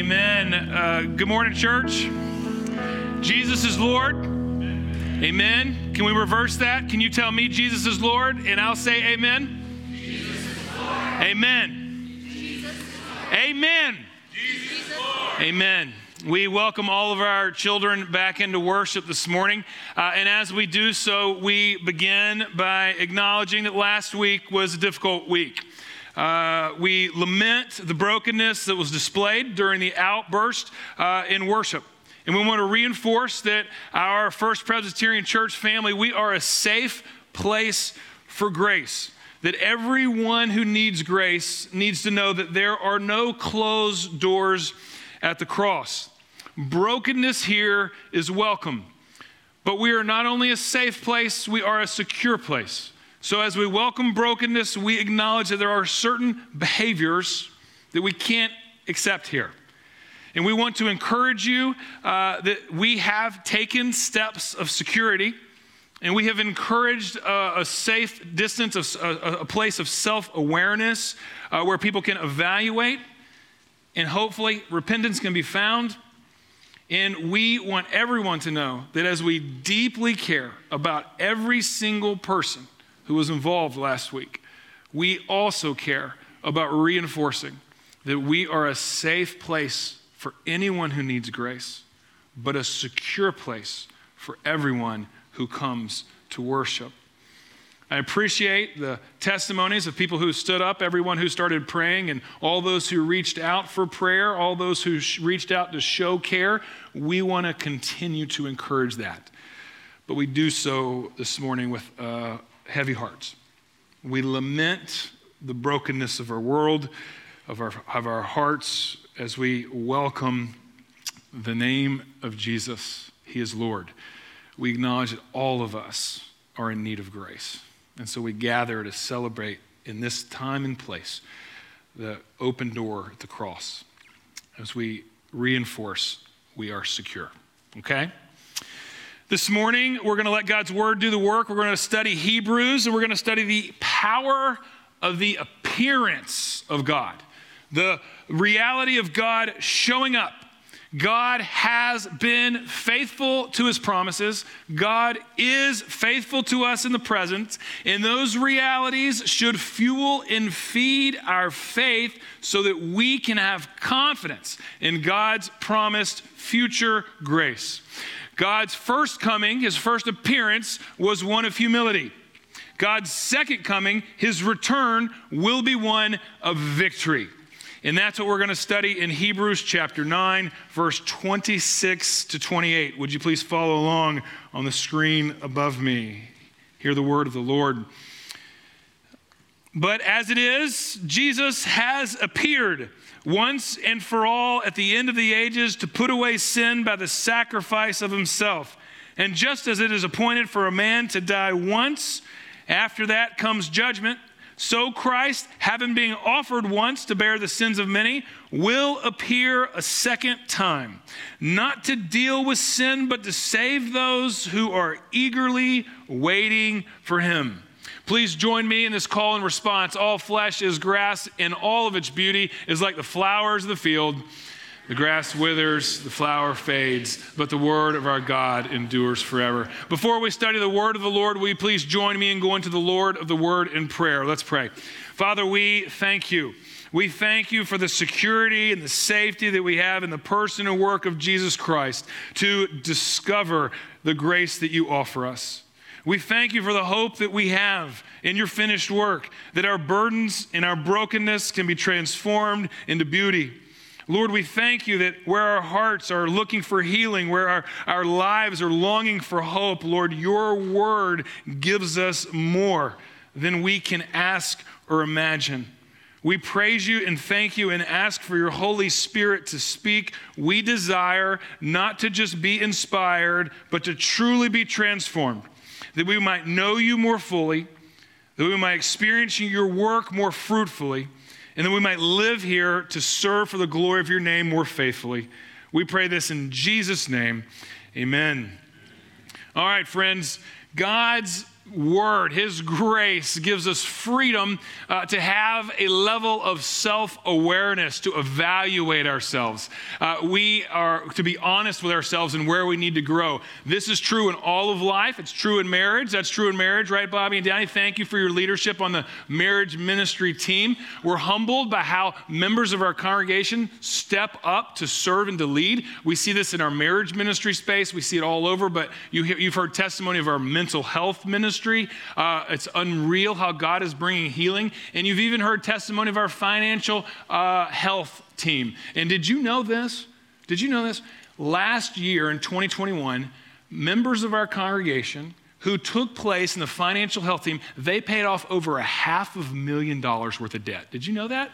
Amen. Uh, good morning, church. Jesus is Lord. Amen. Can we reverse that? Can you tell me Jesus is Lord? And I'll say amen. Amen. Amen. Amen. We welcome all of our children back into worship this morning. Uh, and as we do so, we begin by acknowledging that last week was a difficult week. Uh, we lament the brokenness that was displayed during the outburst uh, in worship. And we want to reinforce that our First Presbyterian Church family, we are a safe place for grace. That everyone who needs grace needs to know that there are no closed doors at the cross. Brokenness here is welcome, but we are not only a safe place, we are a secure place. So, as we welcome brokenness, we acknowledge that there are certain behaviors that we can't accept here. And we want to encourage you uh, that we have taken steps of security and we have encouraged a, a safe distance, of, a, a place of self awareness uh, where people can evaluate and hopefully repentance can be found. And we want everyone to know that as we deeply care about every single person who was involved last week, we also care about reinforcing that we are a safe place for anyone who needs grace, but a secure place for everyone who comes to worship. I appreciate the testimonies of people who stood up, everyone who started praying, and all those who reached out for prayer, all those who reached out to show care. We want to continue to encourage that. But we do so this morning with uh, heavy hearts. We lament the brokenness of our world, of our, of our hearts, as we welcome the name of Jesus. He is Lord. We acknowledge that all of us are in need of grace. And so we gather to celebrate in this time and place the open door at the cross as we reinforce we are secure. Okay? This morning, we're going to let God's word do the work. We're going to study Hebrews and we're going to study the power of the appearance of God, the reality of God showing up. God has been faithful to his promises. God is faithful to us in the present. And those realities should fuel and feed our faith so that we can have confidence in God's promised future grace. God's first coming, his first appearance, was one of humility. God's second coming, his return, will be one of victory. And that's what we're going to study in Hebrews chapter 9, verse 26 to 28. Would you please follow along on the screen above me? Hear the word of the Lord. But as it is, Jesus has appeared once and for all at the end of the ages to put away sin by the sacrifice of himself. And just as it is appointed for a man to die once, after that comes judgment, so Christ, having been offered once to bear the sins of many, will appear a second time, not to deal with sin, but to save those who are eagerly waiting for him. Please join me in this call and response. All flesh is grass, and all of its beauty is like the flowers of the field. The grass withers, the flower fades, but the word of our God endures forever. Before we study the word of the Lord, will you please join me in going to the Lord of the word in prayer? Let's pray. Father, we thank you. We thank you for the security and the safety that we have in the person and work of Jesus Christ to discover the grace that you offer us. We thank you for the hope that we have in your finished work, that our burdens and our brokenness can be transformed into beauty. Lord, we thank you that where our hearts are looking for healing, where our, our lives are longing for hope, Lord, your word gives us more than we can ask or imagine. We praise you and thank you and ask for your Holy Spirit to speak. We desire not to just be inspired, but to truly be transformed that we might know you more fully, that we might experience your work more fruitfully, and that we might live here to serve for the glory of your name more faithfully. We pray this in Jesus' name. Amen. All right, friends, God's word, His grace gives us freedom uh, to have a level of self awareness, to evaluate ourselves. Uh, we are to be honest with ourselves and where we need to grow. This is true in all of life. It's true in marriage. That's true in marriage, right, Bobby and Danny? Thank you for your leadership on the marriage ministry team. We're humbled by how members of our congregation step up to serve and to lead. We see this in our marriage ministry space, we see it all over, but you, you've heard testimony of our mental health ministry ministry. Uh, it's unreal how God is bringing healing. And you've even heard testimony of our financial uh, health team. And did you know this? Did you know this? Last year in 2021, members of our congregation who took place in the financial health team, they paid off over a half of a million dollars worth of debt. Did you know that?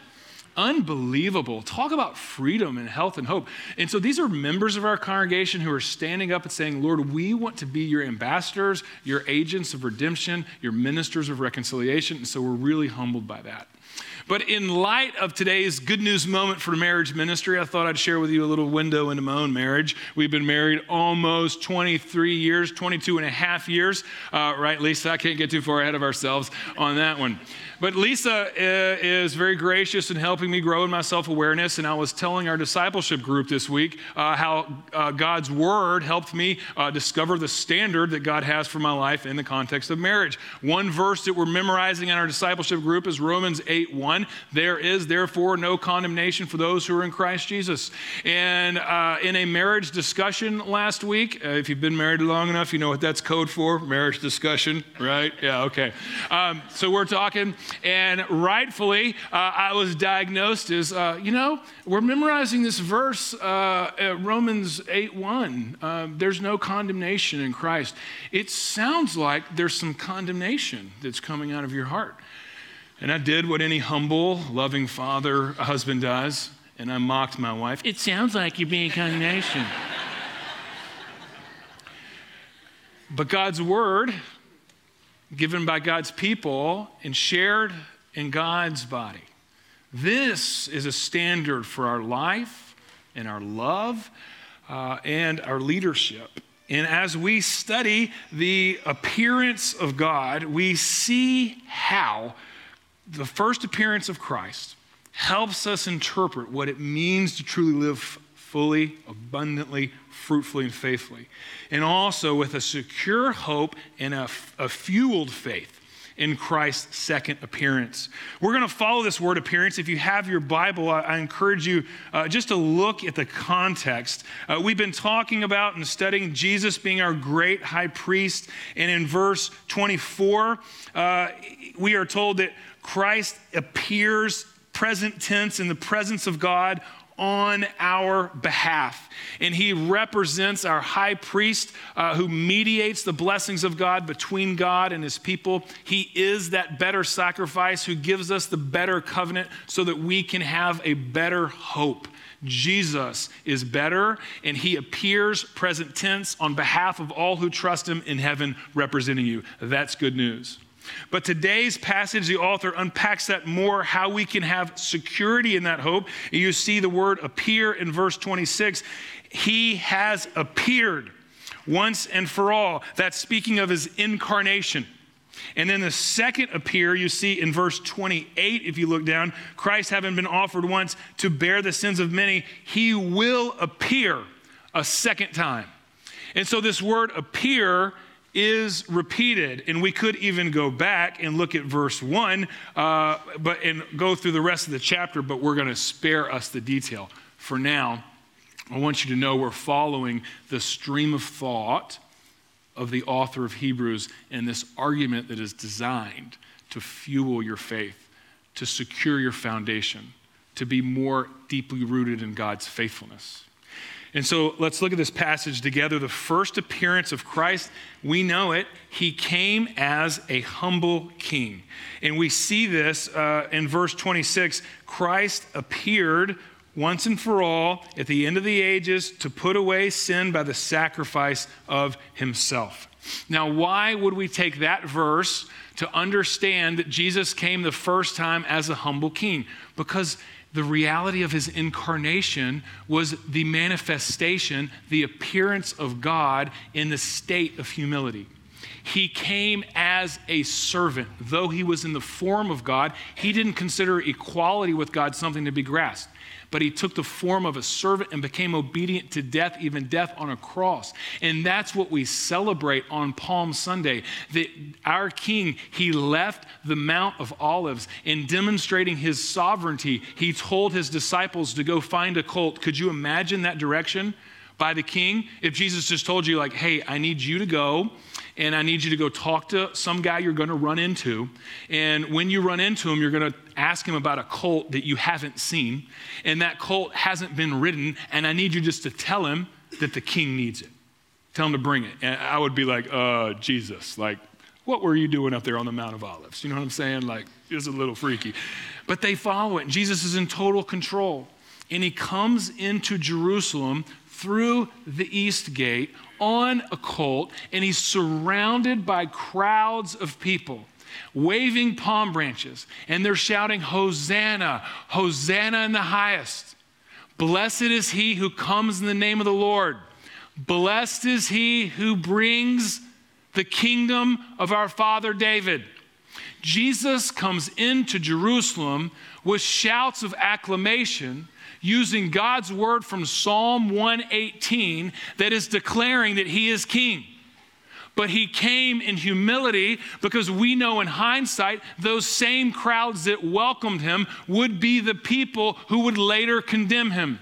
Unbelievable. Talk about freedom and health and hope. And so these are members of our congregation who are standing up and saying, Lord, we want to be your ambassadors, your agents of redemption, your ministers of reconciliation. And so we're really humbled by that. But in light of today's good news moment for marriage ministry, I thought I'd share with you a little window into my own marriage. We've been married almost 23 years, 22 and a half years. Uh, right, Lisa? I can't get too far ahead of ourselves on that one. But Lisa uh, is very gracious in helping me grow in my self awareness. And I was telling our discipleship group this week uh, how uh, God's word helped me uh, discover the standard that God has for my life in the context of marriage. One verse that we're memorizing in our discipleship group is Romans 8 1. There is therefore no condemnation for those who are in Christ Jesus. And uh, in a marriage discussion last week, uh, if you've been married long enough, you know what that's code for marriage discussion, right? Yeah, okay. Um, so we're talking and rightfully, uh, I was diagnosed as, uh, you know, we're memorizing this verse, uh, Romans 8 1. Uh, there's no condemnation in Christ. It sounds like there's some condemnation that's coming out of your heart. And I did what any humble, loving father, husband does, and I mocked my wife. It sounds like you're being condemnation. but God's word given by God's people and shared in God's body. This is a standard for our life and our love uh, and our leadership. And as we study the appearance of God, we see how the first appearance of Christ helps us interpret what it means to truly live fully, abundantly, fruitfully, and faithfully and also with a secure hope and a, a fueled faith in Christ's second appearance. We're going to follow this word appearance. If you have your Bible, I, I encourage you uh, just to look at the context. Uh, we've been talking about and studying Jesus being our great high priest. And in verse 24, uh, we are told that Christ appears present tense in the presence of God on our behalf. And he represents our high priest uh, who mediates the blessings of God between God and his people. He is that better sacrifice who gives us the better covenant so that we can have a better hope. Jesus is better, and he appears present tense on behalf of all who trust him in heaven, representing you. That's good news. But today's passage, the author unpacks that more, how we can have security in that hope. You see the word appear in verse 26. He has appeared once and for all. That's speaking of his incarnation. And then the second appear, you see in verse 28, if you look down, Christ having been offered once to bear the sins of many, he will appear a second time. And so this word appear is repeated. And we could even go back and look at verse 1 uh, but, and go through the rest of the chapter, but we're going to spare us the detail. For now, I want you to know we're following the stream of thought of the author of Hebrews and this argument that is designed to fuel your faith, to secure your foundation, to be more deeply rooted in God's faithfulness. And so let's look at this passage together. The first appearance of Christ, we know it. He came as a humble king. And we see this uh, in verse 26. Christ appeared once and for all at the end of the ages to put away sin by the sacrifice of himself. Now, why would we take that verse to understand that Jesus came the first time as a humble king? Because the reality of his incarnation was the manifestation, the appearance of God in the state of humility. He came as a servant. Though he was in the form of God, he didn't consider equality with God something to be grasped but he took the form of a servant and became obedient to death, even death on a cross. And that's what we celebrate on Palm Sunday. That our King, he left the Mount of Olives in demonstrating his sovereignty. He told his disciples to go find a colt. Could you imagine that direction? By the king, if Jesus just told you, like, hey, I need you to go and I need you to go talk to some guy you're going to run into. And when you run into him, you're going to ask him about a cult that you haven't seen. And that cult hasn't been ridden. And I need you just to tell him that the king needs it. Tell him to bring it. And I would be like, uh, Jesus, like, what were you doing up there on the Mount of Olives? You know what I'm saying? Like, it's a little freaky. But they follow it. And Jesus is in total control. And he comes into Jerusalem through the east gate on a colt and he's surrounded by crowds of people waving palm branches and they're shouting, Hosanna, Hosanna in the highest. Blessed is he who comes in the name of the Lord. Blessed is he who brings the kingdom of our father David. Jesus comes into Jerusalem with shouts of acclamation using God's word from Psalm 118 that is declaring that he is king. But he came in humility because we know in hindsight those same crowds that welcomed him would be the people who would later condemn him.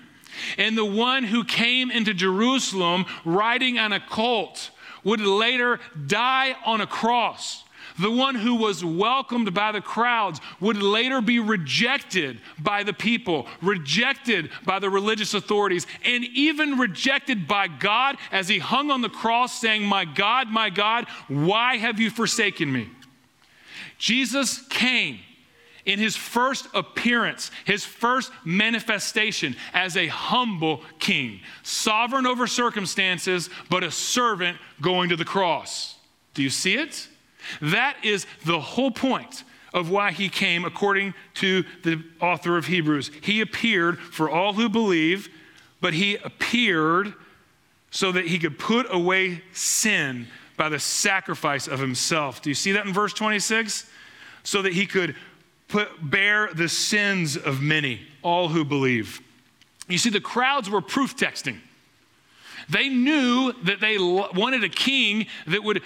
And the one who came into Jerusalem riding on a colt would later die on a cross. The one who was welcomed by the crowds would later be rejected by the people, rejected by the religious authorities, and even rejected by God as he hung on the cross, saying, My God, my God, why have you forsaken me? Jesus came in his first appearance, his first manifestation as a humble king, sovereign over circumstances, but a servant going to the cross. Do you see it? That is the whole point of why he came, according to the author of Hebrews. He appeared for all who believe, but he appeared so that he could put away sin by the sacrifice of himself. Do you see that in verse 26? So that he could put, bear the sins of many, all who believe. You see, the crowds were proof texting. They knew that they wanted a king that would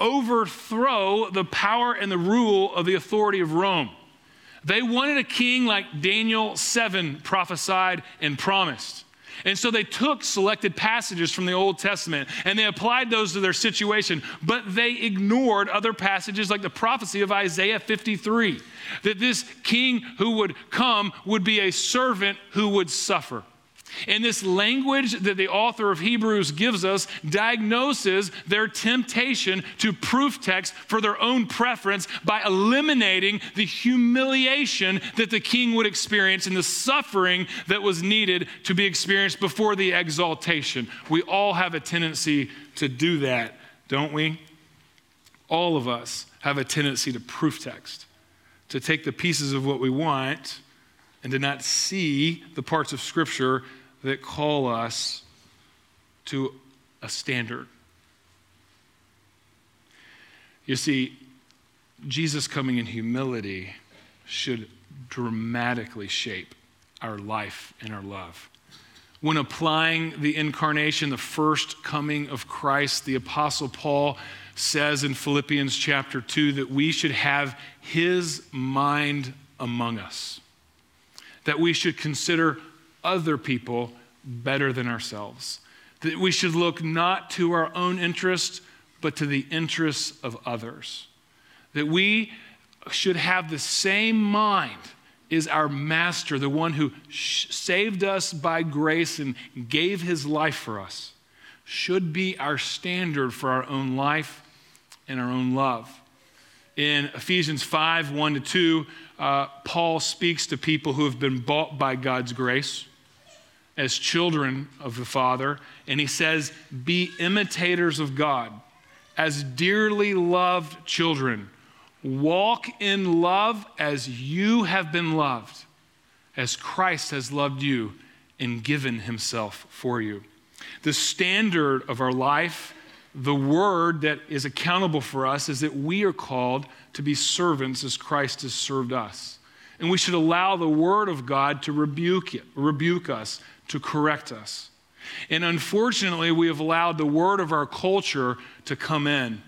overthrow the power and the rule of the authority of Rome. They wanted a king like Daniel 7 prophesied and promised. And so they took selected passages from the Old Testament and they applied those to their situation, but they ignored other passages like the prophecy of Isaiah 53 that this king who would come would be a servant who would suffer. And this language that the author of Hebrews gives us diagnoses their temptation to proof text for their own preference by eliminating the humiliation that the king would experience and the suffering that was needed to be experienced before the exaltation. We all have a tendency to do that, don't we? All of us have a tendency to proof text, to take the pieces of what we want and to not see the parts of Scripture that call us to a standard. You see, Jesus coming in humility should dramatically shape our life and our love. When applying the incarnation, the first coming of Christ, the Apostle Paul says in Philippians chapter 2 that we should have his mind among us, that we should consider other people better than ourselves. That we should look not to our own interests, but to the interests of others. That we should have the same mind is our master, the one who saved us by grace and gave his life for us, should be our standard for our own life and our own love. In Ephesians 5 1 to 2, uh, Paul speaks to people who have been bought by God's grace as children of the Father. And he says, Be imitators of God as dearly loved children. Walk in love as you have been loved, as Christ has loved you and given himself for you. The standard of our life the word that is accountable for us is that we are called to be servants as Christ has served us. And we should allow the word of God to rebuke it, rebuke us, to correct us. And unfortunately, we have allowed the word of our culture to come in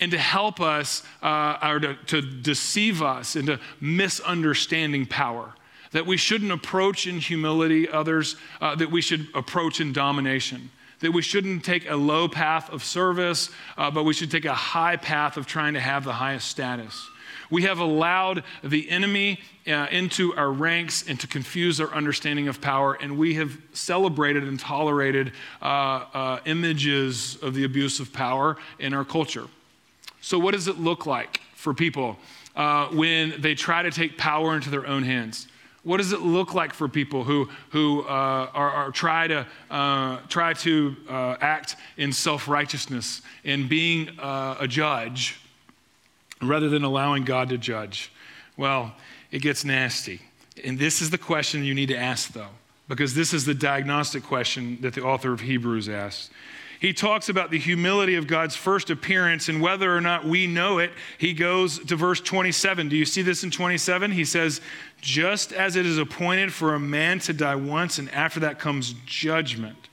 and to help us uh, or to, to deceive us into misunderstanding power. That we shouldn't approach in humility others, uh, that we should approach in domination that we shouldn't take a low path of service, uh, but we should take a high path of trying to have the highest status. We have allowed the enemy uh, into our ranks and to confuse our understanding of power, and we have celebrated and tolerated uh, uh, images of the abuse of power in our culture. So, what does it look like for people uh, when they try to take power into their own hands? What does it look like for people who, who uh, are, are, try to, uh, try to act in self righteousness and being a judge rather than allowing God to judge? Well, it gets nasty. And this is the question you need to ask, though, because this is the diagnostic question that the author of Hebrews asks he talks about the humility of God's first appearance and whether or not we know it. He goes to verse 27. Do you see this in 27? He says, Just as it is appointed for a man to die once, and after that comes judgment,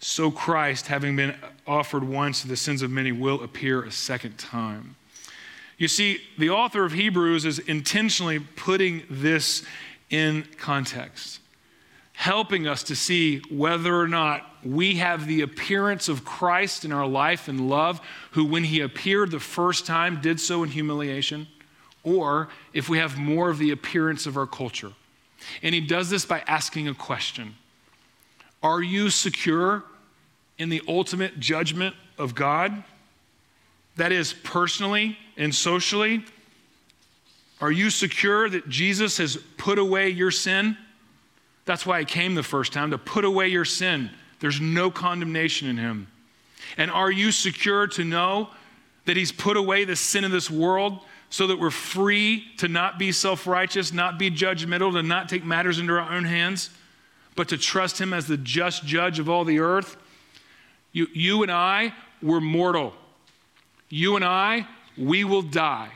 so Christ, having been offered once the sins of many, will appear a second time. You see, the author of Hebrews is intentionally putting this in context helping us to see whether or not we have the appearance of Christ in our life and love, who, when he appeared the first time, did so in humiliation, or if we have more of the appearance of our culture. And he does this by asking a question Are you secure in the ultimate judgment of God? That is, personally and socially. Are you secure that Jesus has put away your sin? That's why he came the first time, to put away your sin. There's no condemnation in him. And are you secure to know that he's put away the sin of this world so that we're free to not be self righteous, not be judgmental, to not take matters into our own hands, but to trust him as the just judge of all the earth? You, you and I, we're mortal. You and I, we will die.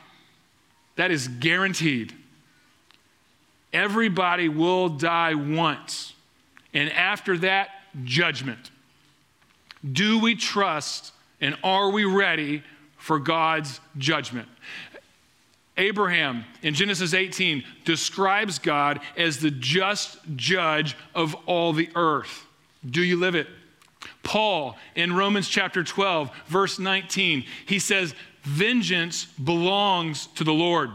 That is guaranteed. Everybody will die once. And after that, judgment. Do we trust and are we ready for God's judgment? Abraham in Genesis 18 describes God as the just judge of all the earth. Do you live it? Paul in Romans chapter 12, verse 19, he says, Vengeance belongs to the Lord.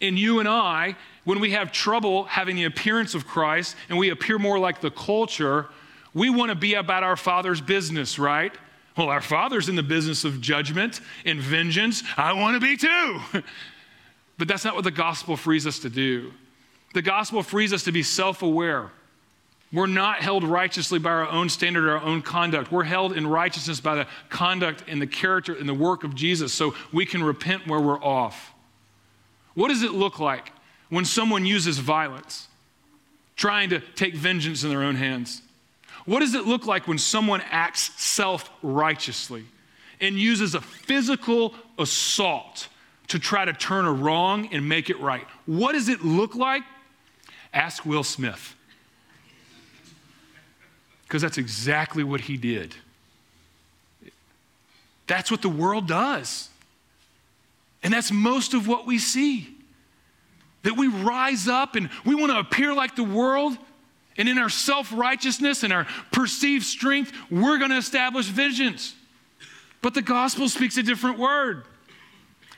In you and I when we have trouble having the appearance of Christ and we appear more like the culture, we want to be about our Father's business, right? Well, our Father's in the business of judgment and vengeance. I want to be too. but that's not what the gospel frees us to do. The gospel frees us to be self aware. We're not held righteously by our own standard or our own conduct. We're held in righteousness by the conduct and the character and the work of Jesus so we can repent where we're off. What does it look like when someone uses violence, trying to take vengeance in their own hands? What does it look like when someone acts self righteously and uses a physical assault to try to turn a wrong and make it right? What does it look like? Ask Will Smith. Because that's exactly what he did. That's what the world does. And that's most of what we see that we rise up and we want to appear like the world. And in our self righteousness and our perceived strength, we're going to establish vengeance. But the gospel speaks a different word.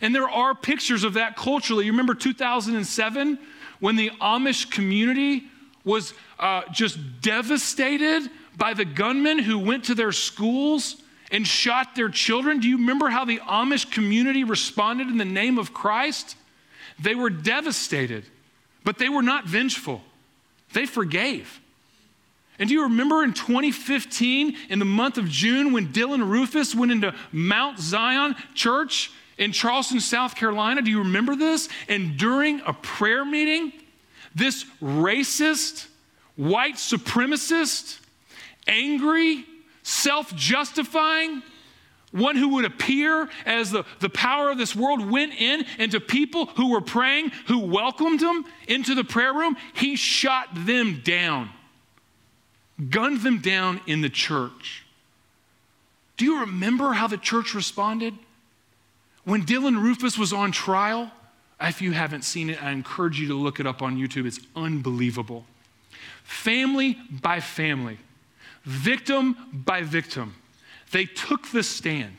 And there are pictures of that culturally. You remember 2007 when the Amish community was uh, just devastated by the gunmen who went to their schools and shot their children? Do you remember how the Amish community responded in the name of Christ? They were devastated, but they were not vengeful. They forgave. And do you remember in 2015, in the month of June, when Dylan Rufus went into Mount Zion Church in Charleston, South Carolina? Do you remember this? And during a prayer meeting, this racist, white supremacist, angry, self justifying, one who would appear as the, the power of this world went in into people who were praying, who welcomed him into the prayer room, he shot them down, gunned them down in the church. Do you remember how the church responded? When Dylan Rufus was on trial, if you haven't seen it, I encourage you to look it up on YouTube. It's unbelievable. Family by family, victim by victim they took the stand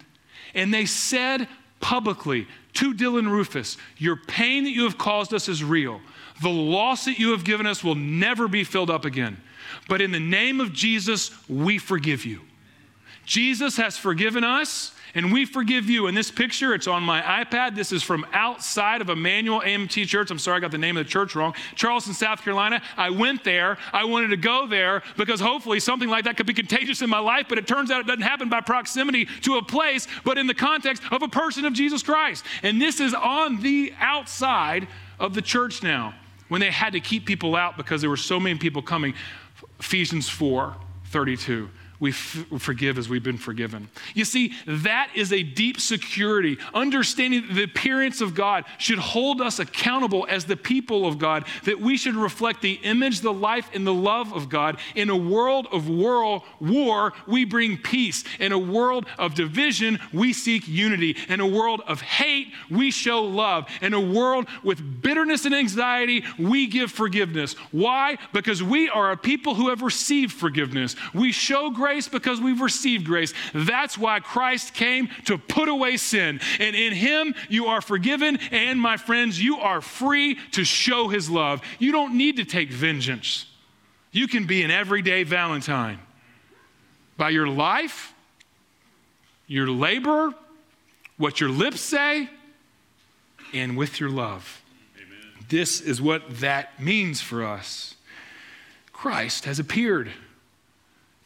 and they said publicly to Dylan Rufus, Your pain that you have caused us is real. The loss that you have given us will never be filled up again. But in the name of Jesus, we forgive you. Jesus has forgiven us and we forgive you. In this picture, it's on my iPad. This is from outside of Emanuel AME Church. I'm sorry, I got the name of the church wrong. Charleston, South Carolina. I went there. I wanted to go there because hopefully something like that could be contagious in my life, but it turns out it doesn't happen by proximity to a place, but in the context of a person of Jesus Christ. And this is on the outside of the church now when they had to keep people out because there were so many people coming. Ephesians 4 32 we f- forgive as we've been forgiven. You see, that is a deep security. Understanding the appearance of God should hold us accountable as the people of God, that we should reflect the image, the life, and the love of God. In a world of world war, we bring peace. In a world of division, we seek unity. In a world of hate, we show love. In a world with bitterness and anxiety, we give forgiveness. Why? Because we are a people who have received forgiveness. We show grace grace because we've received grace. That's why Christ came to put away sin. And in Him, you are forgiven. And my friends, you are free to show His love. You don't need to take vengeance. You can be an everyday Valentine by your life, your labor, what your lips say, and with your love. Amen. This is what that means for us. Christ has appeared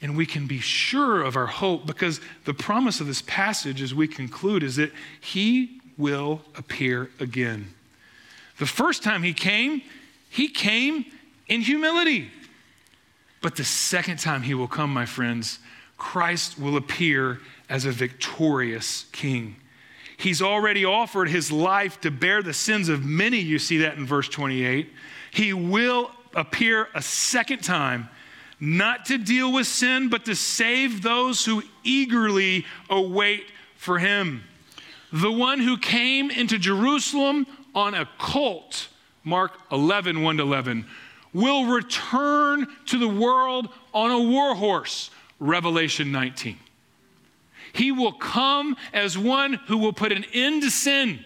and we can be sure of our hope because the promise of this passage, as we conclude, is that He will appear again. The first time He came, He came in humility. But the second time He will come, my friends, Christ will appear as a victorious King. He's already offered His life to bear the sins of many. You see that in verse 28. He will appear a second time not to deal with sin, but to save those who eagerly await for him. The one who came into Jerusalem on a colt, Mark 11, 1 to 11, will return to the world on a war horse, Revelation 19. He will come as one who will put an end to sin,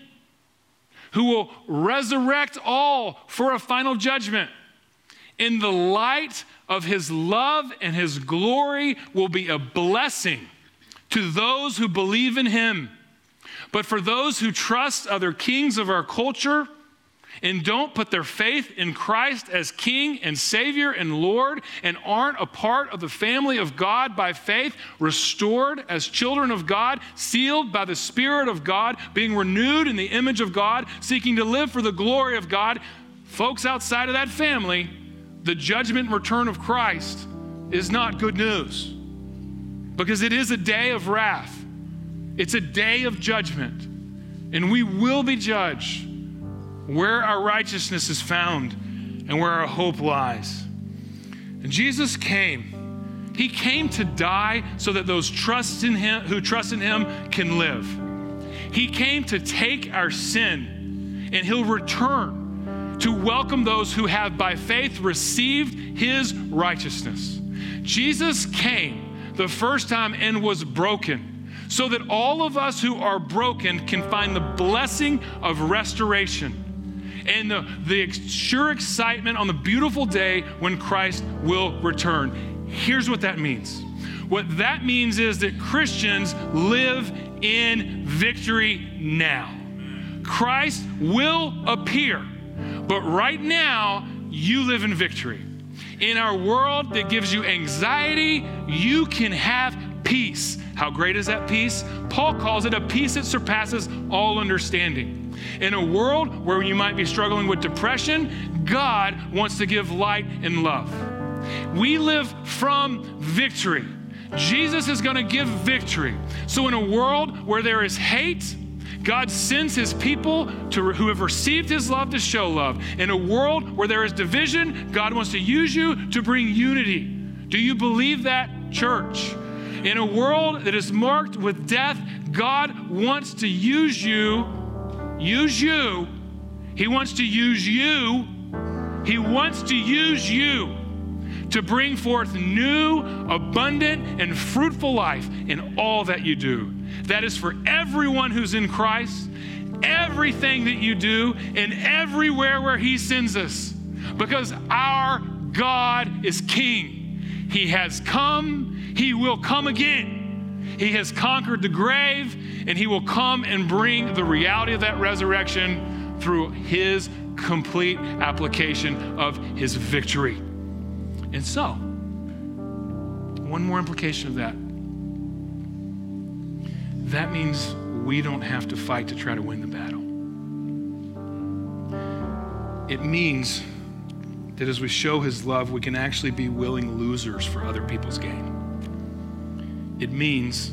who will resurrect all for a final judgment. In the light of his love and his glory will be a blessing to those who believe in him. But for those who trust other kings of our culture and don't put their faith in Christ as King and Savior and Lord and aren't a part of the family of God by faith, restored as children of God, sealed by the Spirit of God, being renewed in the image of God, seeking to live for the glory of God, folks outside of that family the judgment and return of Christ is not good news because it is a day of wrath. It's a day of judgment, and we will be judged where our righteousness is found and where our hope lies. And Jesus came. He came to die so that those trust in him who trust in him can live. He came to take our sin and he'll return to welcome those who have by faith received his righteousness. Jesus came the first time and was broken so that all of us who are broken can find the blessing of restoration and the, the sure excitement on the beautiful day when Christ will return. Here's what that means. What that means is that Christians live in victory now. Christ will appear but right now, you live in victory. In our world that gives you anxiety, you can have peace. How great is that peace? Paul calls it a peace that surpasses all understanding. In a world where you might be struggling with depression, God wants to give light and love. We live from victory, Jesus is going to give victory. So, in a world where there is hate, God sends his people to, who have received his love to show love. In a world where there is division, God wants to use you to bring unity. Do you believe that, church? In a world that is marked with death, God wants to use you, use you. He wants to use you. He wants to use you to bring forth new, abundant, and fruitful life in all that you do. That is for everyone who's in Christ, everything that you do, and everywhere where He sends us. Because our God is King. He has come, He will come again. He has conquered the grave, and He will come and bring the reality of that resurrection through His complete application of His victory. And so, one more implication of that that means we don't have to fight to try to win the battle. It means that as we show His love, we can actually be willing losers for other people's gain. It means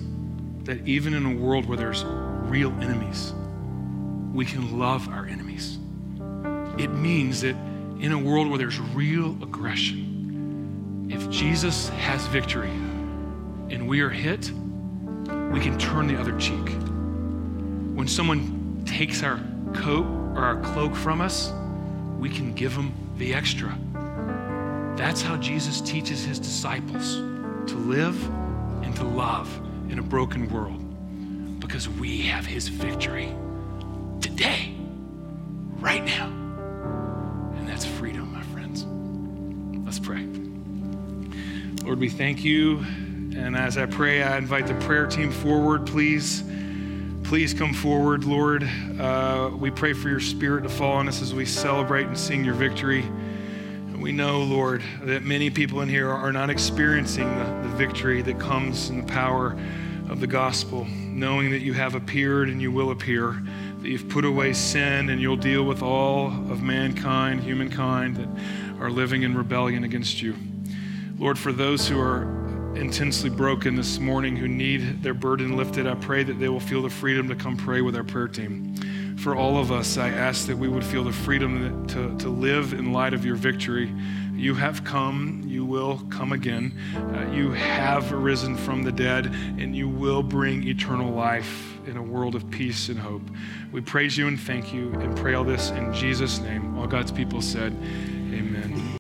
that even in a world where there's real enemies, we can love our enemies. It means that in a world where there's real aggression, if Jesus has victory and we are hit, we can turn the other cheek. When someone takes our coat or our cloak from us, we can give them the extra. That's how Jesus teaches his disciples to live and to love in a broken world because we have his victory today, right now. And that's freedom, my friends. Let's pray. Lord, we thank you and as I pray, I invite the prayer team forward, please. Please come forward, Lord. Uh, we pray for your spirit to fall on us as we celebrate and sing your victory. And we know, Lord, that many people in here are not experiencing the, the victory that comes in the power of the gospel, knowing that you have appeared and you will appear, that you've put away sin and you'll deal with all of mankind, humankind that are living in rebellion against you. Lord, for those who are intensely broken this morning who need their burden lifted, I pray that they will feel the freedom to come pray with our prayer team. For all of us, I ask that we would feel the freedom to, to live in light of your victory. You have come, you will come again. Uh, you have arisen from the dead, and you will bring eternal life in a world of peace and hope. We praise you and thank you and pray all this in Jesus' name. All God's people said, Amen.